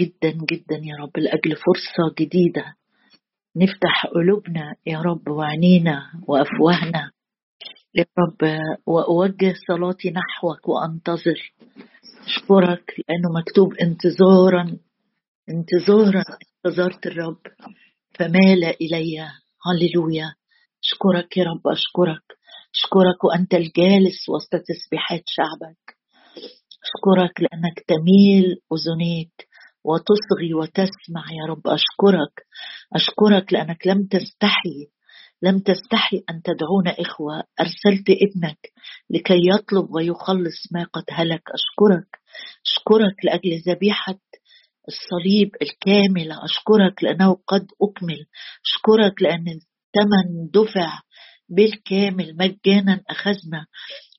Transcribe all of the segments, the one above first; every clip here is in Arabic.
جدا جدا يا رب. لأجل فرصة جديدة نفتح قلوبنا يا رب وعينينا وأفواهنا. يا رب وأوجه صلاتي نحوك وأنتظر أشكرك لأنه مكتوب انتظارا انتظارا انتظرت الرب. فمال إلي. هللويا. أشكرك يا رب أشكرك. أشكرك وأنت الجالس وسط تسبيحات شعبك. أشكرك لأنك تميل أذنيك. وتصغي وتسمع يا رب. أشكرك أشكرك لأنك لم تستحي لم تستحي أن تدعونا إخوة. أرسلت ابنك لكي يطلب ويخلص ما قد هلك. أشكرك أشكرك لأجل ذبيحة الصليب الكاملة. أشكرك لأنه قد أكمل. أشكرك لأن الثمن دفع بالكامل مجانا أخذنا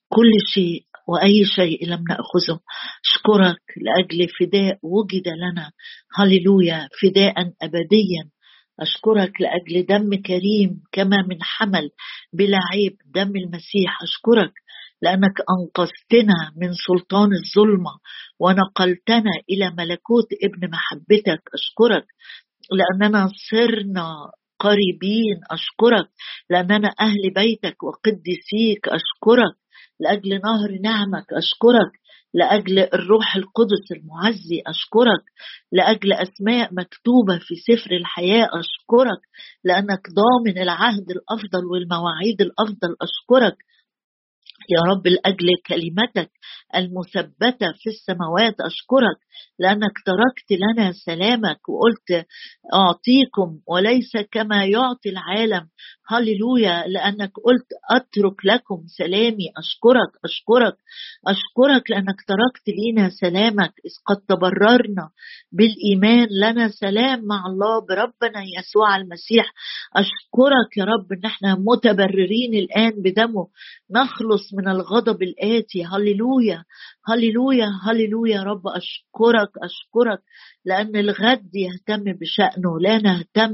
كل شيء. وأي شيء لم نأخذه. اشكرك لأجل فداء وجد لنا. هللويا. فداء أبديا. أشكرك لأجل دم كريم كما من حمل بلا عيب دم المسيح. أشكرك لأنك أنقذتنا من سلطان الظلمة ونقلتنا إلى ملكوت ابن محبتك. أشكرك لأننا صرنا قريبين. أشكرك لأننا أهل بيتك وقدسيك أشكرك لأجل نهر نعمك أشكرك. لأجل الروح القدس المعزي أشكرك. لأجل أسماء مكتوبة في سفر الحياة أشكرك. لأنك ضامن العهد الأفضل والمواعيد الأفضل أشكرك. يا رب لأجل كلمتك المثبتة في السماوات أشكرك لأنك تركت لنا سلامك وقلت أعطيكم وليس كما يعطي العالم. هللويا لأنك قلت أترك لكم سلامي. أشكرك أشكرك أشكرك لأنك تركت لينا سلامك. إذ قد تبررنا بالإيمان لنا سلام مع الله بربنا يسوع المسيح. أشكرك يا رب إن إحنا متبررين الآن بدمه. نخلص من الغضب الآتي. هللويا هللويا هللويا يا رب أشكرك أشكرك لأن الغد يهتم بشأنه لا نهتم.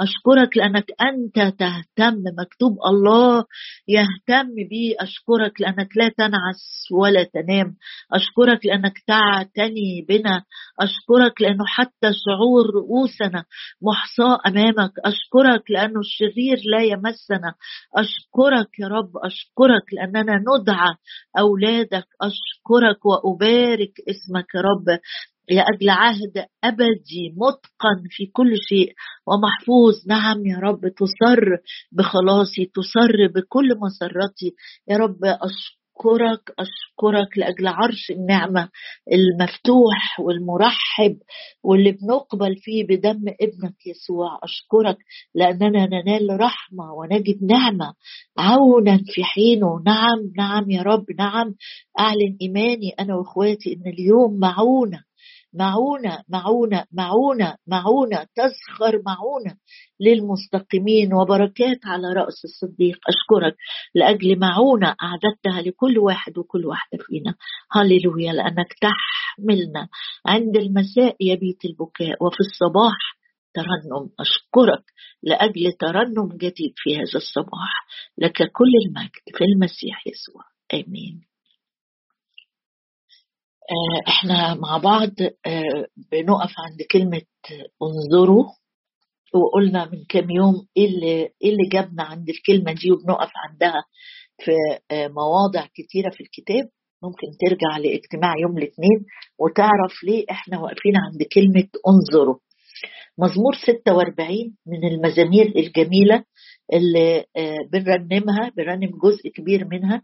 أشكرك لأنك أنت تهتم مكتوب الله يهتم بي. أشكرك لأنك لا تنعس ولا تنام. أشكرك لأنك تعتني بنا. أشكرك لأنه حتى شعور رؤوسنا محصاه أمامك. أشكرك لأنه الشرير لا يمسنا. أشكرك يا رب أشكرك ندعى أولادك أشكرك وأبارك اسمك يا رب لأجل عهد أبدي متقن في كل شيء ومحفوظ. نعم يا رب تصر بخلاصي تصر بكل مسرتي. يا رب أشكرك أشكرك لأجل عرش النعمة المفتوح والمرحب واللي بنقبل فيه بدم ابنك يسوع. أشكرك لأننا ننال رحمة ونجد نعمة عونا في حينه. نعم نعم يا رب نعم. أعلن إيماني أنا وإخواتي إن اليوم معونة معونة معونة معونة معونة تزخر معونة للمستقيمين وبركات على رأس الصديق. أشكرك لأجل معونة أعددتها لكل واحد وكل واحدة فينا. هللويا لأنك تحملنا عند المساء يبيت البكاء. وفي الصباح ترنم. أشكرك لأجل ترنم جديد في هذا الصباح. لك كل المجد في المسيح يسوع. آمين. إحنا مع بعض آه، بنقف عند كلمة انظروا وقلنا من كام يوم إيه اللي, إيه اللي جابنا عند الكلمة دي وبنقف عندها في آه، مواضع كتيرة في الكتاب. ممكن ترجع لاجتماع يوم الاثنين وتعرف ليه إحنا واقفين عند كلمة انظروا. مزمور 46 من المزامير الجميلة اللي بنرنمها بنرنم جزء كبير منها.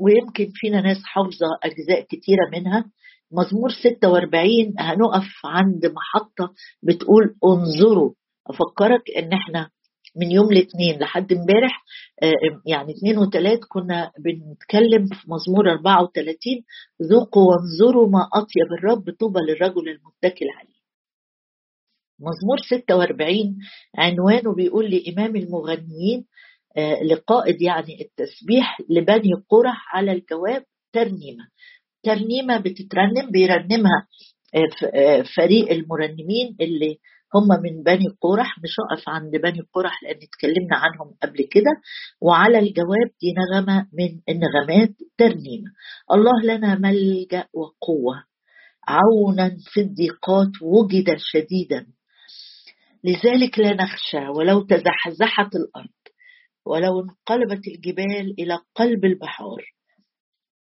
ويمكن فينا ناس حافظة أجزاء كتيرة منها. مزمور 46 هنقف عند محطة بتقول انظروا. أفكرك إن إحنا من يوم الاثنين لحد امبارح آه، يعني اثنين وثلاث كنا بنتكلم في مزمور 34 ذوقوا وانظروا ما أطيب الرب طوبى للرجل المتكل عليه. مزمور 46 عنوانه بيقول لإمام المغنيين لقائد يعني التسبيح لبني قرح على الجواب ترنيمة. ترنيمة بتترنم بيرنمها آه، آه، فريق المرنمين اللي هم من بني قرح. مش هقف عند بني قرح لأن اتكلمنا عنهم قبل كده. وعلى الجواب دي نغمة من النغمات ترنيمة. الله لنا ملجأ وقوة. عونا في الضيقات وجد شديدا. لذلك لا نخشى ولو تزحزحت الأرض. ولو انقلبت الجبال إلى قلب البحار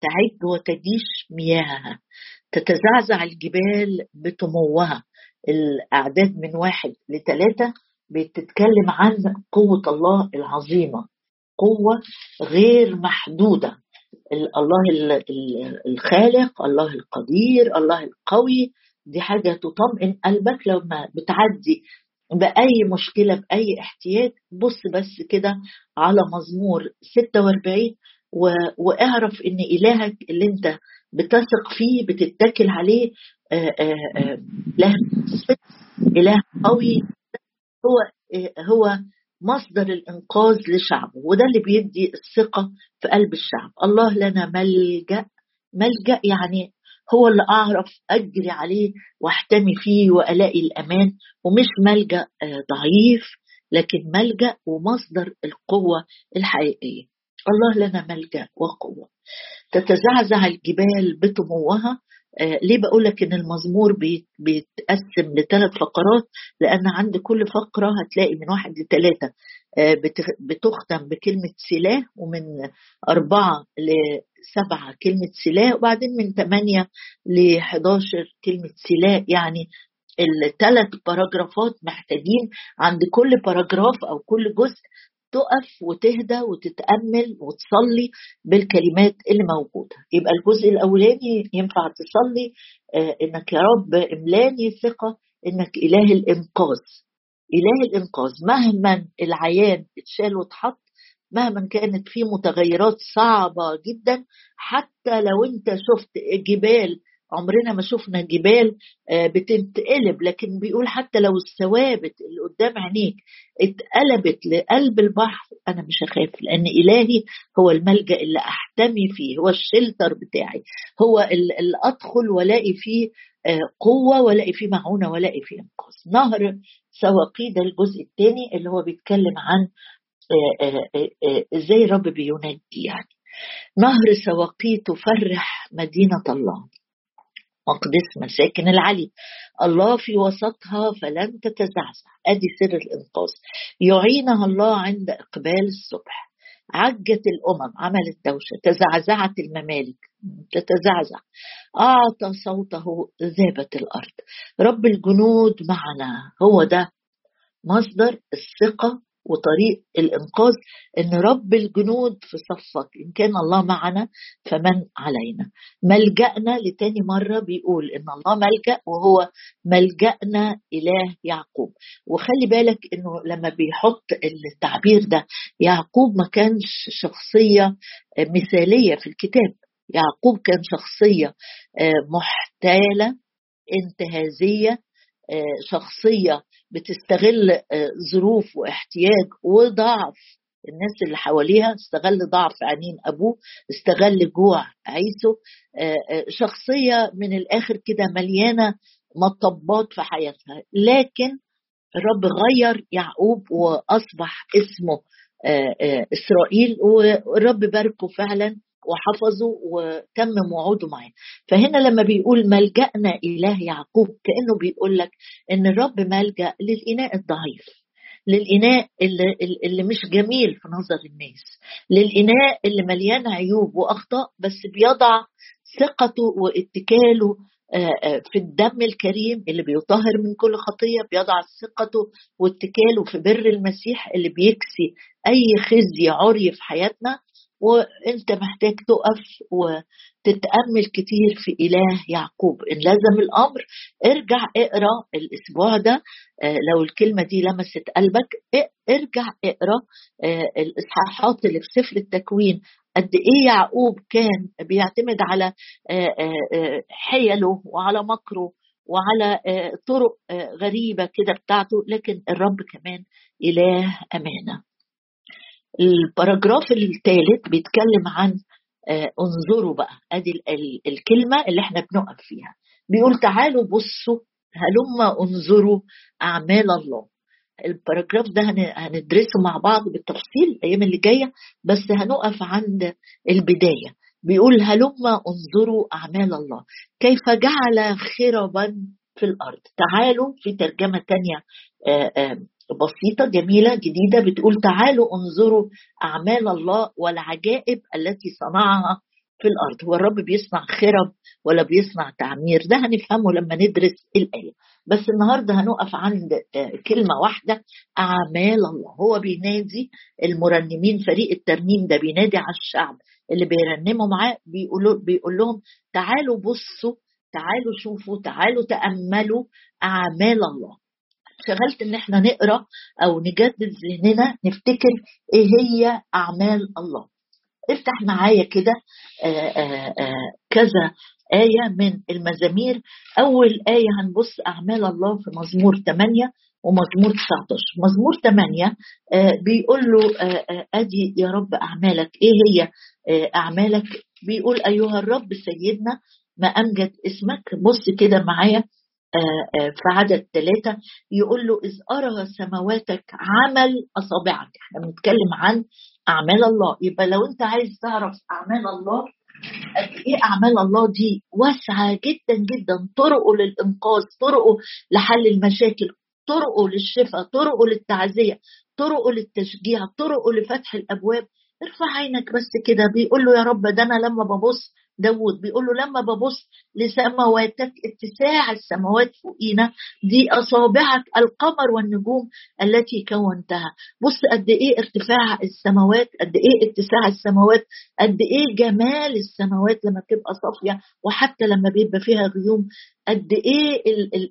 تعج وتجيش مياهها تتزعزع الجبال بتموها الأعداد من واحد لثلاثة بتتكلم عن قوة الله العظيمة قوة غير محدودة. الله الخالق الله القدير الله القوي. دي حاجة تطمئن قلبك لما بتعدي بأي مشكلة بأي احتياج بص بس كده على مزمور 46 واعرف إن إلهك اللي أنت بتثق فيه بتتكل عليه إله إله قوي هو هو مصدر الإنقاذ لشعبه وده اللي بيدي الثقة في قلب الشعب. الله لنا ملجأ ملجأ يعني هو اللي أعرف أجري عليه وأحتمي فيه وألاقي الأمان. ومش ملجأ ضعيف لكن ملجأ ومصدر القوة الحقيقية. الله لنا ملجأ وقوة. تتزعزع الجبال بطموها آه ليه بقول لك إن المزمور بيتقسم لثلاث فقرات؟ لأن عند كل فقرة هتلاقي من واحد لثلاثة. آه بتختم بكلمة سلاح ومن أربعة لسبعه كلمة سلاح وبعدين من ثمانيه ل 11 كلمة سلاح يعني الثلاث باراجرافات محتاجين عند كل باراجراف أو كل جزء تقف وتهدى وتتأمل وتصلي بالكلمات اللي موجودة. يبقى الجزء الأولاني ينفع تصلي آه إنك يا رب إملاني ثقة إنك إله الإنقاذ. إله الإنقاذ مهما العيان اتشال واتحط مهما كانت في متغيرات صعبة جدا حتى لو انت شفت جبال عمرنا ما شفنا جبال بتتقلب لكن بيقول حتى لو الثوابت اللي قدام عينيك اتقلبت لقلب البحر أنا مش هخاف لأن إلهي هو الملجأ اللي أحتمي فيه هو الشلتر بتاعي هو اللي أدخل وألاقي فيه قوة وألاقي فيه معونة وألاقي فيه إنقاذ. نهر سواقي ده الجزء الثاني اللي هو بيتكلم عن إزاي الرب بينجي يعني. نهر سواقي تفرح مدينة الله. مقدس مساكن العلي. الله في وسطها فلن تتزعزع. أدي سر الإنقاذ. يعينها الله عند إقبال الصبح. عجت الأمم عملت دوشة. تزعزعت الممالك. تتزعزع. أعطى صوته ذابت الأرض. رب الجنود معنا. هو ده مصدر الثقة وطريق الإنقاذ إن رب الجنود في صفك إن كان الله معنا فمن علينا. ملجأنا لتاني مرة بيقول إن الله ملجأ وهو ملجأنا إله يعقوب. وخلي بالك إنه لما بيحط التعبير ده يعقوب ما كانش شخصية مثالية في الكتاب. يعقوب كان شخصية محتالة انتهازية شخصية بتستغل ظروف واحتياج وضعف الناس اللي حواليها. استغل ضعف عينين أبوه استغل جوع عيسو شخصية من الآخر كده مليانة مطبات في حياتها. لكن الرب غير يعقوب وأصبح اسمه إسرائيل والرب باركه فعلا وحفظه وتمم وعوده معاه فهنا لما بيقول ملجأنا إله يعقوب كأنه بيقول لك إن الرب ملجأ للإناء الضعيف للإناء اللي, اللي مش جميل في نظر الناس للإناء اللي مليان عيوب وأخطاء بس بيضع ثقته واتكاله في الدم الكريم اللي بيطهر من كل خطية بيضع ثقته واتكاله في بر المسيح اللي بيكسي أي خزي عري في حياتنا وانت محتاج تقف وتتأمل كتير في إله يعقوب. إن لازم الأمر ارجع اقرأ الأسبوع ده لو الكلمة دي لمست قلبك ارجع اقرأ الإصحاحات اللي في سفر التكوين. قد إيه يعقوب كان بيعتمد على حيله وعلى مكره وعلى طرق غريبة كده بتاعته لكن الرب كمان إله أمانة. ال paragraph الثالث بيتكلم عن آه انظروا بقى ادي الكلمة اللي إحنا بنقف فيها. بيقول تعالوا بصوا هلم انظروا أعمال الله. ال paragraph ده هندرسه مع بعض بالتفصيل الأيام اللي جاية بس هنقف عند البداية. بيقول هلما انظروا أعمال الله. كيف جعل خربا في الأرض. تعالوا في ترجمة تانية آه، آه، بسيطة جميلة جديدة بتقول تعالوا انظروا أعمال الله والعجائب التي صنعها في الأرض. هو الرب بيصنع خرب ولا بيصنع تعمير؟ ده هنفهمه لما ندرس الآية. بس النهاردة هنقف عند آه، كلمة واحدة أعمال الله. هو بينادي المرنمين فريق الترنيم ده بينادي على الشعب اللي بيرنموا معاه بيقولوا بيقول لهم تعالوا بصوا تعالوا شوفوا تعالوا تأملوا أعمال الله. شغلت إن إحنا نقرأ أو نجدد ذهننا نفتكر إيه هي أعمال الله. افتح معايا كده آه، آه، آه، كذا آية من المزامير. أول آية هنبص أعمال الله في مزمور 8 ومزمور 19 مزمور 8 بيقول له أدي يا رب أعمالك. إيه هي؟ أعمالك؟ بيقول أيها الرب سيدنا ما أمجد اسمك. بص كده معايا. في عدد ثلاثة يقول له إذ أرى سماواتك عمل أصابعك. إحنا بنتكلم عن أعمال الله. يبقى لو أنت عايز تعرف أعمال الله قد إيه أعمال الله دي واسعة جدا جدا طرقه للإنقاذ طرقه لحل المشاكل طرقه للشفاء طرقه للتعزية طرقه للتشجيع طرقه لفتح الأبواب. ارفع عينك بس كده بيقول له يا رب ده أنا لما ببص داود بيقول له لما ببص لسماواتك اتساع السماوات فوقينا دي أصابعك القمر والنجوم التي كونتها. بص قد إيه ارتفاع السماوات قد إيه اتساع السماوات قد إيه جمال السماوات لما بتبقى صافية وحتى لما بيبقى فيها غيوم قد إيه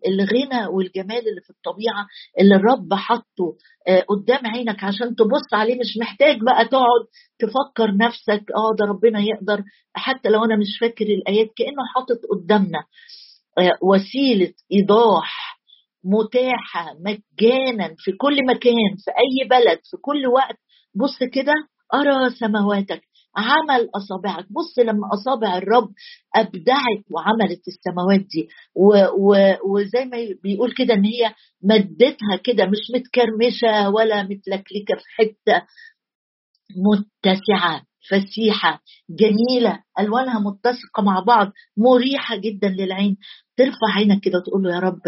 الغنى والجمال اللي في الطبيعة اللي الرب حطه آه، قدام عينك عشان تبص عليه. مش محتاج بقى تقعد تفكر نفسك آه ده ربنا يقدر حتى لو أنا مش فاكر الآيات كأنه حاطط قدامنا آه، وسيلة إيضاح متاحة مجانا في كل مكان في أي بلد في كل وقت. بص كده أرى سماواتك عمل أصابعك. بص لما أصابع الرب أبدعت وعملت السماوات دي. و و وزي ما بيقول كده إن هي مدتها كده مش متكرمشة ولا متلكلكة في حتة متسعة. فسيحة جميلة ألوانها متسقة مع بعض مريحة جدا للعين. ترفع عينك كده وتقول له يا رب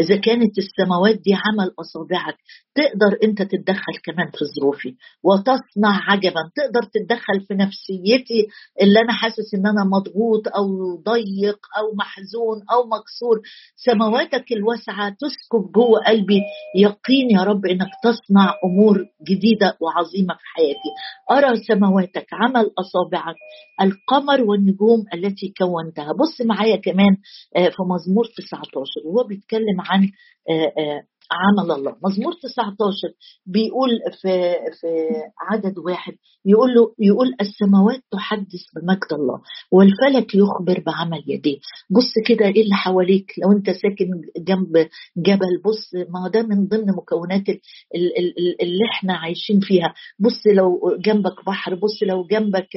إذا كانت السماوات دي عمل أصابعك تقدر أنت تتدخل كمان في ظروفي وتصنع عجبا تقدر تتدخل في نفسيتي اللي أنا حاسس إن أنا مضغوط أو ضيق أو محزون أو مكسور. سماواتك الواسعة تسكب جوه قلبي يقين يا رب إنك تصنع أمور جديدة وعظيمة في حياتي. أرى سماواتك عمل أصابعك القمر والنجوم التي كونتها. بص معايا كمان آه، في مزمور 19 وهو بيتكلم عن آه، آه، عمل الله. مزمور 19 بيقول في في عدد واحد يقول له يقول السماوات تحدث بمجد الله والفلك يخبر بعمل يديه. بص كده إيه اللي حواليك لو أنت ساكن جنب جبل بص ما ده من ضمن مكونات اللي إحنا عايشين فيها. بص لو جنبك بحر بص لو جنبك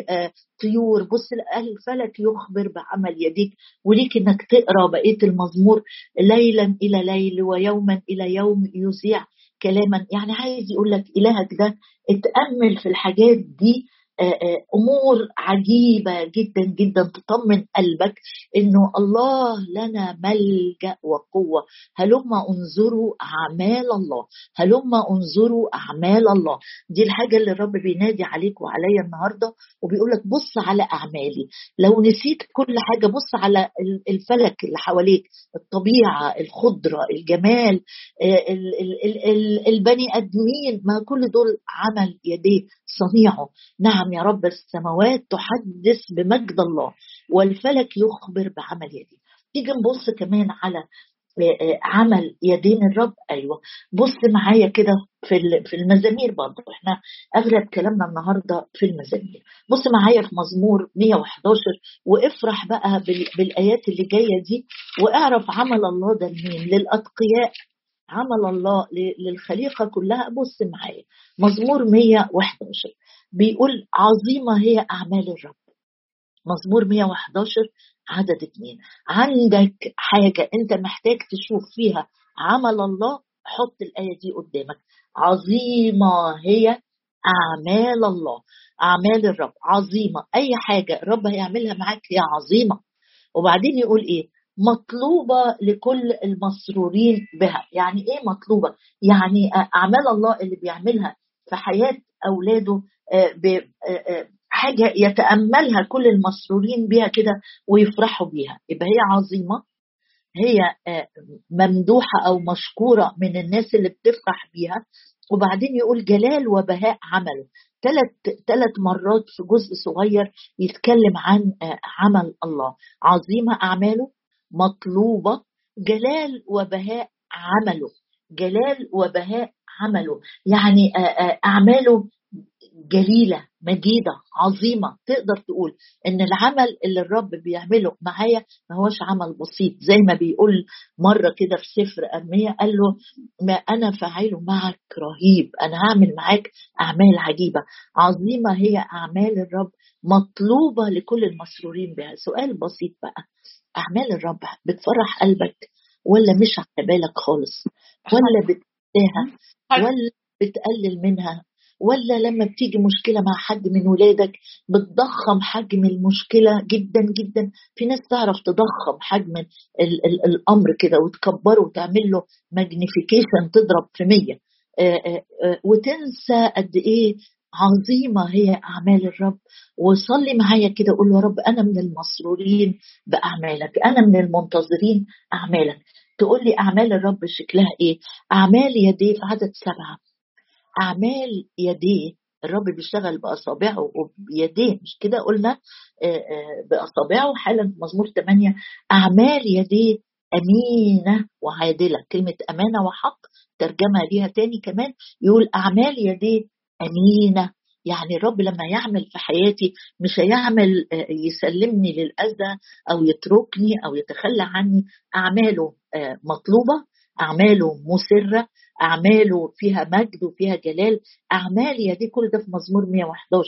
آه، طيور بص الفلك يخبر بعمل يديك وليك إنك تقرأ بقية المزمور ليلا إلى ليل ويوما إلى يوم يذيع كلاما. يعني عايز يقول لك إلهك ده اتأمل في الحاجات دي أمور عجيبة جدا جدا تطمن قلبك إنه الله لنا ملجأ وقوة. هلما انظروا أعمال الله؟ هلما انظروا أعمال الله؟ دي الحاجة اللي الرب بينادي عليك وعليا النهارده وبيقول لك بص على أعمالي. لو نسيت كل حاجة بص على الفلك اللي حواليك الطبيعة الخضرة الجمال آه، البني آدمين ما كل دول عمل يديه صنيعه. نعم يا رب السماوات تحدث بمجد الله والفلك يخبر بعمل يديه. تيجي نبص كمان على آه، آه، عمل يدين الرب. أيوه. بص معايا كده في في المزامير برضه. إحنا أغلب كلامنا النهارده في المزامير. بص معايا في مزمور 111 وافرح بقى بالآيات اللي جاية دي واعرف عمل الله ده لمين للأتقياء عمل الله للخليقة كلها. بص معايا مزمور 111 بيقول عظيمة هي أعمال الرب. مزمور 111 عدد اثنين عندك حاجة أنت محتاج تشوف فيها عمل الله؟ حط الآية دي قدامك. عظيمة هي أعمال الله. أعمال الرب عظيمة. أي حاجة الرب هيعملها معاك هي عظيمة. وبعدين يقول إيه؟ مطلوبة لكل المسرورين بها. يعني إيه مطلوبة؟ يعني أعمال الله اللي بيعملها في حياة أولاده آه، آه، حاجة يتأملها كل المسرورين بها كده ويفرحوا بيها. يبقى هي عظيمة هي آه، ممدوحة أو مشكورة من الناس اللي بتفرح بيها. وبعدين يقول جلال وبهاء عمله ثلاث ثلاث مرات في جزء صغير يتكلم عن آه، عمل الله. عظيمة أعماله. مطلوبة جلال وبهاء عمله جلال وبهاء عمله. يعني أعماله جليلة مجيدة عظيمة. تقدر تقول إن العمل اللي الرب بيعمله معايا ما هوش عمل بسيط. زي ما بيقول مرة كده في سفر أرمية قال له ما أنا فاعله معك رهيب. أنا هعمل معاك أعمال عجيبة. عظيمة هي أعمال الرب مطلوبة لكل المسرورين بها. سؤال بسيط بقى. أعمال الرب بتفرح قلبك ولا مش على بالك خالص؟ ولا بتنساها؟ ولا بتقلل منها؟ ولا لما بتيجي مشكلة مع حد من ولادك بتضخم حجم المشكلة جدا جدا؟ في ناس تعرف تضخم حجم ال ال الأمر كده وتكبره وتعمل له ماجنيفيكيشن تضرب في مية. وتنسى قد إيه عظيمة هي أعمال الرب. وصلي معايا كده قول له يا رب أنا من المسرورين بأعمالك أنا من المنتظرين أعمالك. تقول لي أعمال الرب شكلها إيه؟ أعمال يديه في عدد سبعة. أعمال يديه الرب بيشتغل بأصابعه وبيديه مش كده قلنا؟ آه، آه، بأصابعه حالا في مزمور 8 أعمال يديه أمينة وعادلة كلمة أمانة وحق ترجمه ليها تاني كمان. يقول أعمال يديه امينه يعني الرب لما يعمل في حياتي مش هيعمل آه، يسلمني للأذى أو يتركني أو يتخلى عني. أعماله مطلوبة أعماله مسرة أعماله فيها مجد وفيها جلال. أعمال يديه كل ده في مزمور 111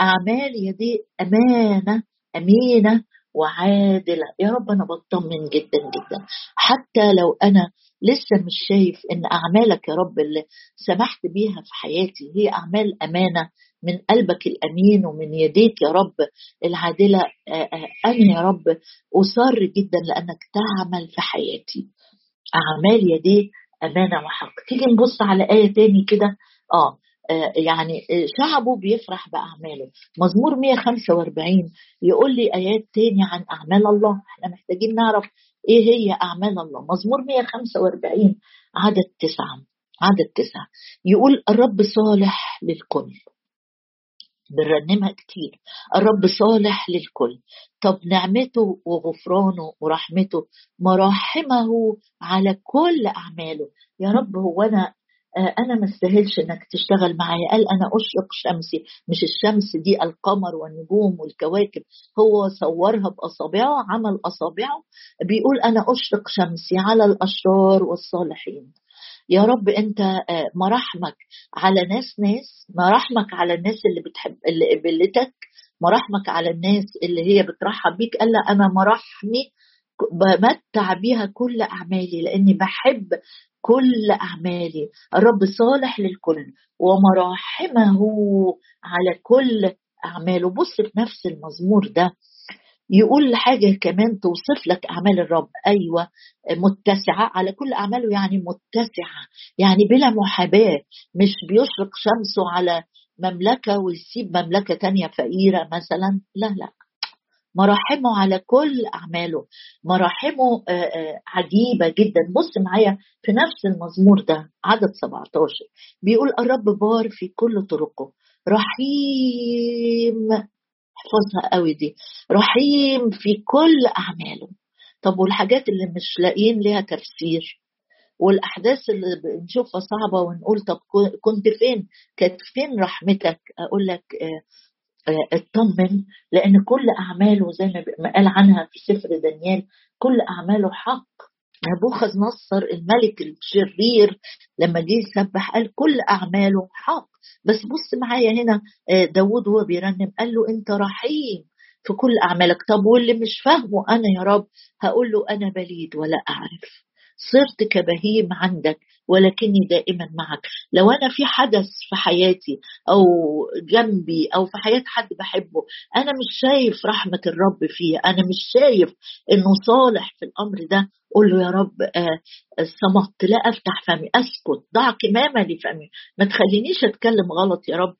أعمال يديه أمانة أمينة وعادلة. يا رب أنا بطمن جدا جدا. حتى لو أنا لسه مش شايف إن أعمالك يا رب اللي سمحت بيها في حياتي هي أعمال أمانة من قلبك الأمين ومن يديك يا رب. العادلة أنا يا رب. أصر جدا لأنك تعمل في حياتي. أعمال يديه أمانة وحق. تيجي نبص على آية تاني كده؟ آه, آه يعني آه، شعبه بيفرح بأعماله. مزمور 145 يقول لي آيات تاني عن أعمال الله. إحنا محتاجين نعرف إيه هي؟ أعمال الله. مزمور 145 عدد تسعة عدد تسعة يقول الرب صالح للكل. بنرنمها كتير. الرب صالح للكل. طب نعمته وغفرانه ورحمته. مراحمه على كل أعماله. يا رب هو آه، أنا ما استاهلش إنك تشتغل معايا. قال أنا أشرق شمسي مش الشمس دي القمر والنجوم والكواكب. هو صورها بأصابعه عمل أصابعه. بيقول أنا أشرق شمسي على الأشرار والصالحين. يا رب أنت آه، مراحمك على ناس ناس مراحمك على الناس اللي بتحب اللي قبلتك مراحمك على الناس اللي هي بترحب بيك. قال أنا مراحمي بمتع بيها كل أعمالي لأني بحب كل أعمالي. الرب صالح للكل ومراحمه على كل أعماله. بص في نفس المزمور ده يقول حاجة كمان توصف لك أعمال الرب. أيوة متسعة على كل أعماله يعني متسعة يعني بلا محاباة. مش بيشرق شمسه على مملكة ويسيب مملكة تانية فقيرة مثلا. لا لا. مراحمه على كل أعماله. مراحمه آه، آه، عجيبة جدا. بص معايا في نفس المزمور ده عدد 17 بيقول الرب بار في كل طرقه رحيم احفظها قوي دي. رحيم في كل أعماله. طب والحاجات اللي مش لاقيين لها تفسير؟ والأحداث اللي بنشوفها صعبة ونقول طب كنت فين؟ كانت فين رحمتك؟ أقول لك آه، اطمن لأن كل أعماله زي ما قال عنها في سفر دانيال كل أعماله حق. نبوخذ نصر الملك الشرير لما جه يسبح قال كل أعماله حق. بس بص معايا هنا آه، داود وهو بيرنم قال له أنت رحيم في كل أعمالك. طب واللي مش فاهمه أنا يا رب هقول له أنا بليد ولا أعرف. صرت كبهيم عندك ولكني دائما معك. لو أنا في حدث في حياتي أو جنبي أو في حياة حد بحبه أنا مش شايف رحمة الرب فيه أنا مش شايف إنه صالح في الأمر ده. قول له يا رب آه صمت لا أفتح فمي أسكت ضع كمامة لفمي ما تخلينيش أتكلم غلط يا رب.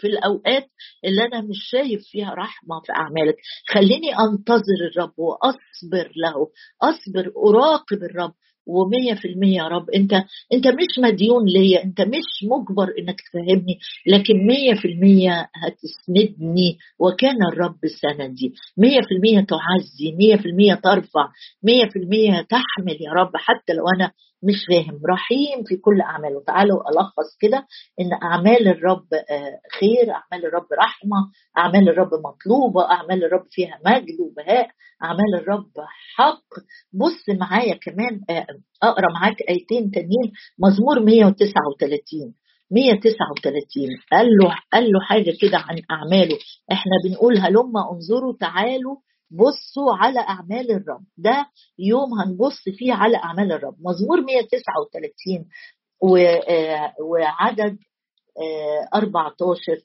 في الأوقات اللي أنا مش شايف فيها رحمة في أعمالك. خليني أنتظر الرب وأصبر له. أصبر أراقب الرب. ومية في المية يا رب أنت أنت مش مديون ليا أنت مش مجبر إنك تفهمني لكن مية في المية هتسندني. وكان الرب سندي. مية في المية تعزي مية في المية ترفع مية في المية تحمل يا رب. حتى لو أنا مش فاهم. رحيم في كل أعماله. تعالوا ألخص كده إن أعمال الرب آه، خير أعمال الرب رحمة أعمال الرب مطلوبة أعمال الرب فيها مجد وبهاء أعمال الرب حق. بص معايا كمان آه، أقرأ معاك آيتين تانيين. مزمور 139 139 قال له قال له حاجة كده عن أعماله. إحنا بنقول هلما انظروا تعالوا بصوا على أعمال الرب. ده يوم هنبص فيه على أعمال الرب. مزمور 139 آه، وعدد 14 آه،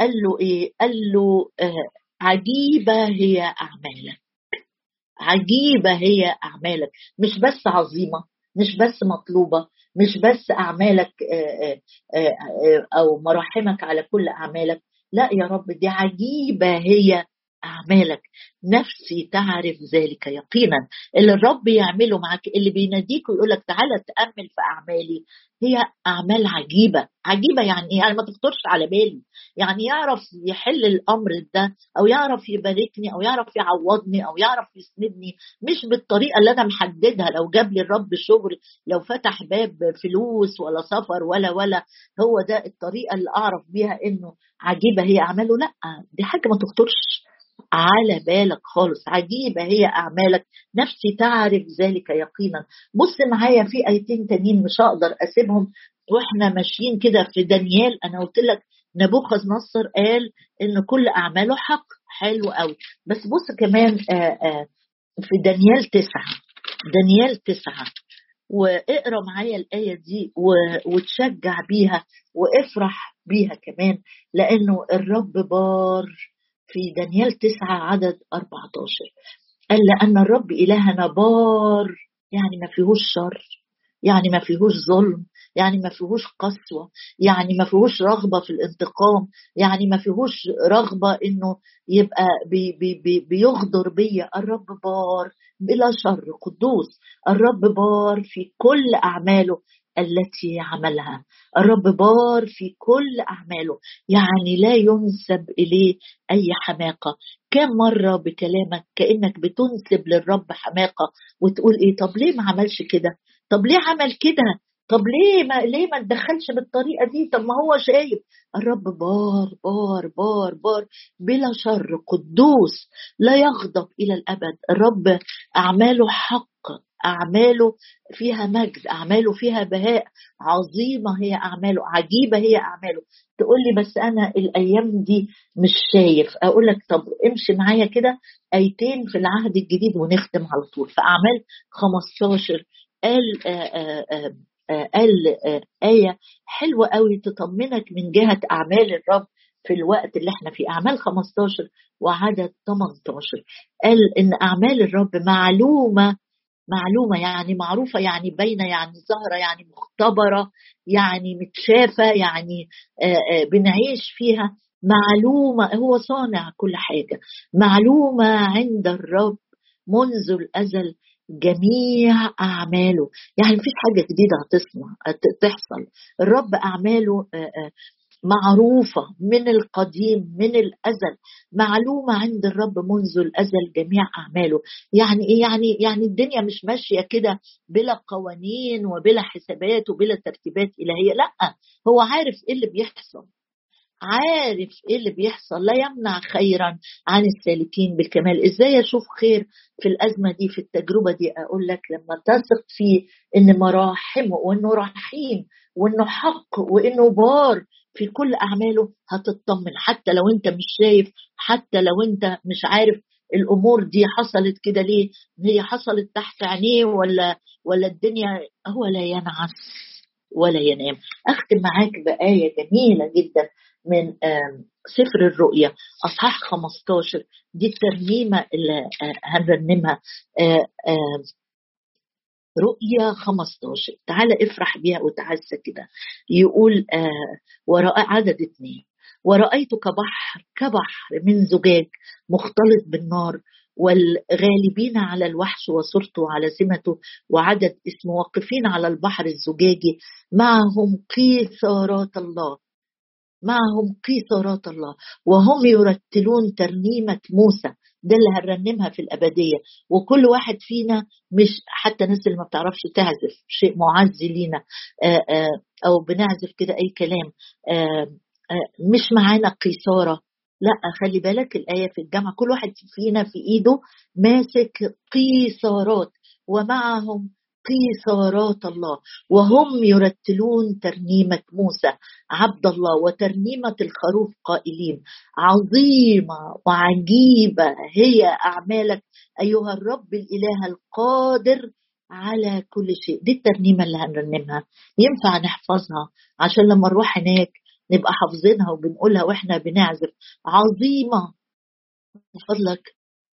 قال له إيه؟ قال له آه، عجيبة هي أعمالك. عجيبة هي أعمالك. مش بس عظيمة مش بس مطلوبة مش بس أعمالك أو مراحمك على كل أعمالك. لا يا رب دي عجيبة هي أعمالك. نفسي تعرف ذلك يقينا. اللي الرب يعمله معك اللي بيناديك ويقول لك تعالى تأمل في أعمالي هي أعمال عجيبة. عجيبة يعني إيه؟ يعني ما تخطرش على بالي. يعني يعرف يحل الأمر ده أو يعرف يباركني أو يعرف يعوضني أو يعرف يسندني مش بالطريقة اللي أنا محددها. لو جاب لي الرب شغل لو فتح باب فلوس ولا سفر ولا ولا هو ده الطريقة اللي أعرف بيها إنه عجيبة هي أعماله. لأ دي حاجة ما تخطرش. على بالك خالص. عجيبة هي أعمالك. نفسي تعرف ذلك يقينا. بص معايا في آيتين تانيين مش هقدر أسيبهم. وإحنا ماشيين كده في دانيال أنا قلت لك نبوخذ نصر قال إن كل أعماله حق. حلو قوي بس بص كمان آه، آه، في دانيال تسعة. دانيال تسعة. واقرأ معايا الآية دي وتشجع بيها وافرح بيها كمان لأنه الرب بار. في دانيال 9 عدد 14 قال لأن الرب إلهنا بار يعني ما فيهوش شر يعني ما فيهوش ظلم يعني ما فيهوش قسوة يعني ما فيهوش رغبة في الانتقام يعني ما فيهوش رغبة إنه يبقى بي بي بي بيغدر بيا. الرب بار بلا شر قدوس. الرب بار في كل أعماله. التي عملها. الرب بار في كل أعماله يعني لا ينسب إليه أي حماقة. كم مرة بكلامك كأنك بتنسب للرب حماقة وتقول إيه؟ طب ليه ما عملش كده؟ طب ليه عمل كده؟ طب ليه ما ليه ما تدخلش بالطريقة دي؟ طب ما هو شايف. الرب بار بار بار بار بلا شر قدوس لا يغضب إلى الأبد. الرب أعماله حق أعماله فيها مجد أعماله فيها بهاء عظيمة هي أعماله عجيبة هي أعماله. تقول لي بس أنا الأيام دي مش شايف. أقول لك طب امشي معايا كده آيتين في العهد الجديد ونختم على طول. في أعمال 15 قال آآ آآ آآ قال آية حلوة قوي تطمنك من جهة أعمال الرب في الوقت اللي إحنا فيه. أعمال 15 وعدد 18 قال إن أعمال الرب معلومة معلومة يعني معروفة يعني باينة يعني ظاهرة يعني مختبرة يعني متشافة يعني بنعيش فيها. معلومة هو صانع كل حاجة. معلومة عند الرب منذ الأزل جميع أعماله. يعني مفيش حاجة جديدة هتصنع تحصل. الرب أعماله معروفة من القديم من الأزل. معلومة عند الرب منذ الأزل جميع أعماله. يعني إيه؟ يعني يعني الدنيا مش ماشية كده بلا قوانين وبلا حسابات وبلا ترتيبات إلهية. لأ هو عارف إيه اللي بيحصل. عارف إيه اللي بيحصل؟ لا يمنع خيرا عن السالكين بالكمال. إزاي أشوف خير في الأزمة دي في التجربة دي؟ أقول لك لما تثق فيه إن مراحمه وإنه رحيم وإنه حق وإنه بار في كل أعماله هتطمن. حتى لو أنت مش شايف حتى لو أنت مش عارف الأمور دي حصلت كده ليه؟ هي حصلت تحت عينيه ولا ولا الدنيا؟ هو لا ينعس ولا ينام. أختم معاك بآية جميلة جدا. من سفر الرؤيا أصحاح 15 دي الترنيمة اللي آه، هنرنمها. آه، رؤيا 15 تعالى افرح بيها وتعزى كده يقول وراء عدد اثنين ورأيت كبحر كبحر من زجاج مختلط بالنار والغالبين على الوحش وصورته على سمته وعدد اسمه واقفين على البحر الزجاجي. معهم قيثارات الله. معهم قيثارات الله. وهم يرتلون ترنيمة موسى. ده اللي هنرنمها في الأبدية. وكل واحد فينا مش حتى الناس اللي ما بتعرفش تعزف شيء معز لينا. أو بنعزف كده أي كلام. مش معانا قيثارة لا خلي بالك الآية في الجامعة كل واحد فينا في إيده ماسك قيثارات ومعهم قيثارات الله. وهم يرتلون ترنيمة موسى عبد الله وترنيمة الخروف قائلين عظيمة وعجيبة هي أعمالك أيها الرب الإله القادر على كل شيء. دي الترنيمة اللي هنرنمها. ينفع نحفظها؟ عشان لما نروح هناك نبقى حافظينها وبنقولها وإحنا بنعزف. عظيمة. من فضلك.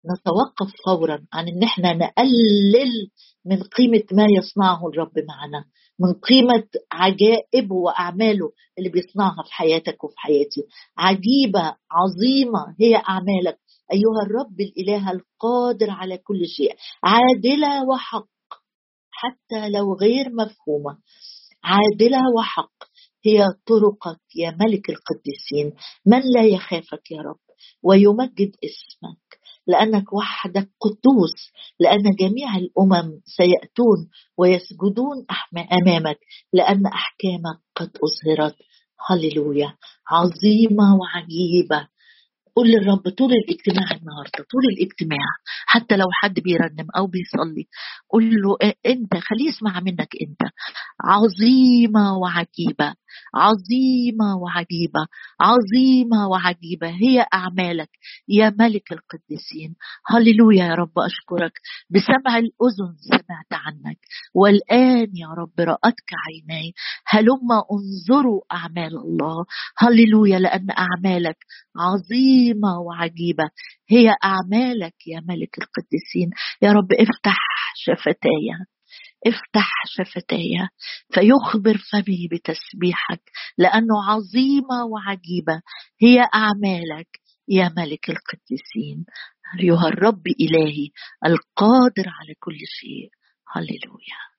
نتوقف فورا عن إن إحنا نقلل من قيمة ما يصنعه الرب معنا من قيمة عجائبه وأعماله اللي بيصنعها في حياتك وفي حياتي. عجيبة عظيمة هي أعمالك. أيها الرب الإله القادر على كل شيء عادلة وحق حتى لو غير مفهومة. عادلة وحق هي طرقك يا ملك القديسين. من لا يخافك يا رب؟ ويمجد اسمك. لأنك وحدك قدوس لأن جميع الأمم سيأتون ويسجدون أمامك لأن أحكامك قد أظهرت. هللويا. عظيمة وعجيبة. قول للرب طول الاجتماع النهارده طول الاجتماع حتى لو حد بيرنم أو بيصلي قول له أنت خليه يسمع منك أنت. عظيمة وعجيبة عظيمة وعجيبة عظيمة وعجيبة هي أعمالك. يا ملك القديسين هللويا يا رب أشكرك. بسمع الأذن سمعت عنك. والآن يا رب رأتك عيناي. هلم انظروا أعمال الله. هللويا لأن أعمالك عظيمة وعجيبة. هي أعمالك يا ملك القديسين. يا رب افتح شفتاي افتح شفتاي فيخبر فمي بتسبيحك لأنه عظيمة وعجيبة. هي أعمالك يا ملك القديسين. أيها الرب إلهي القادر على كل شيء. هللويا.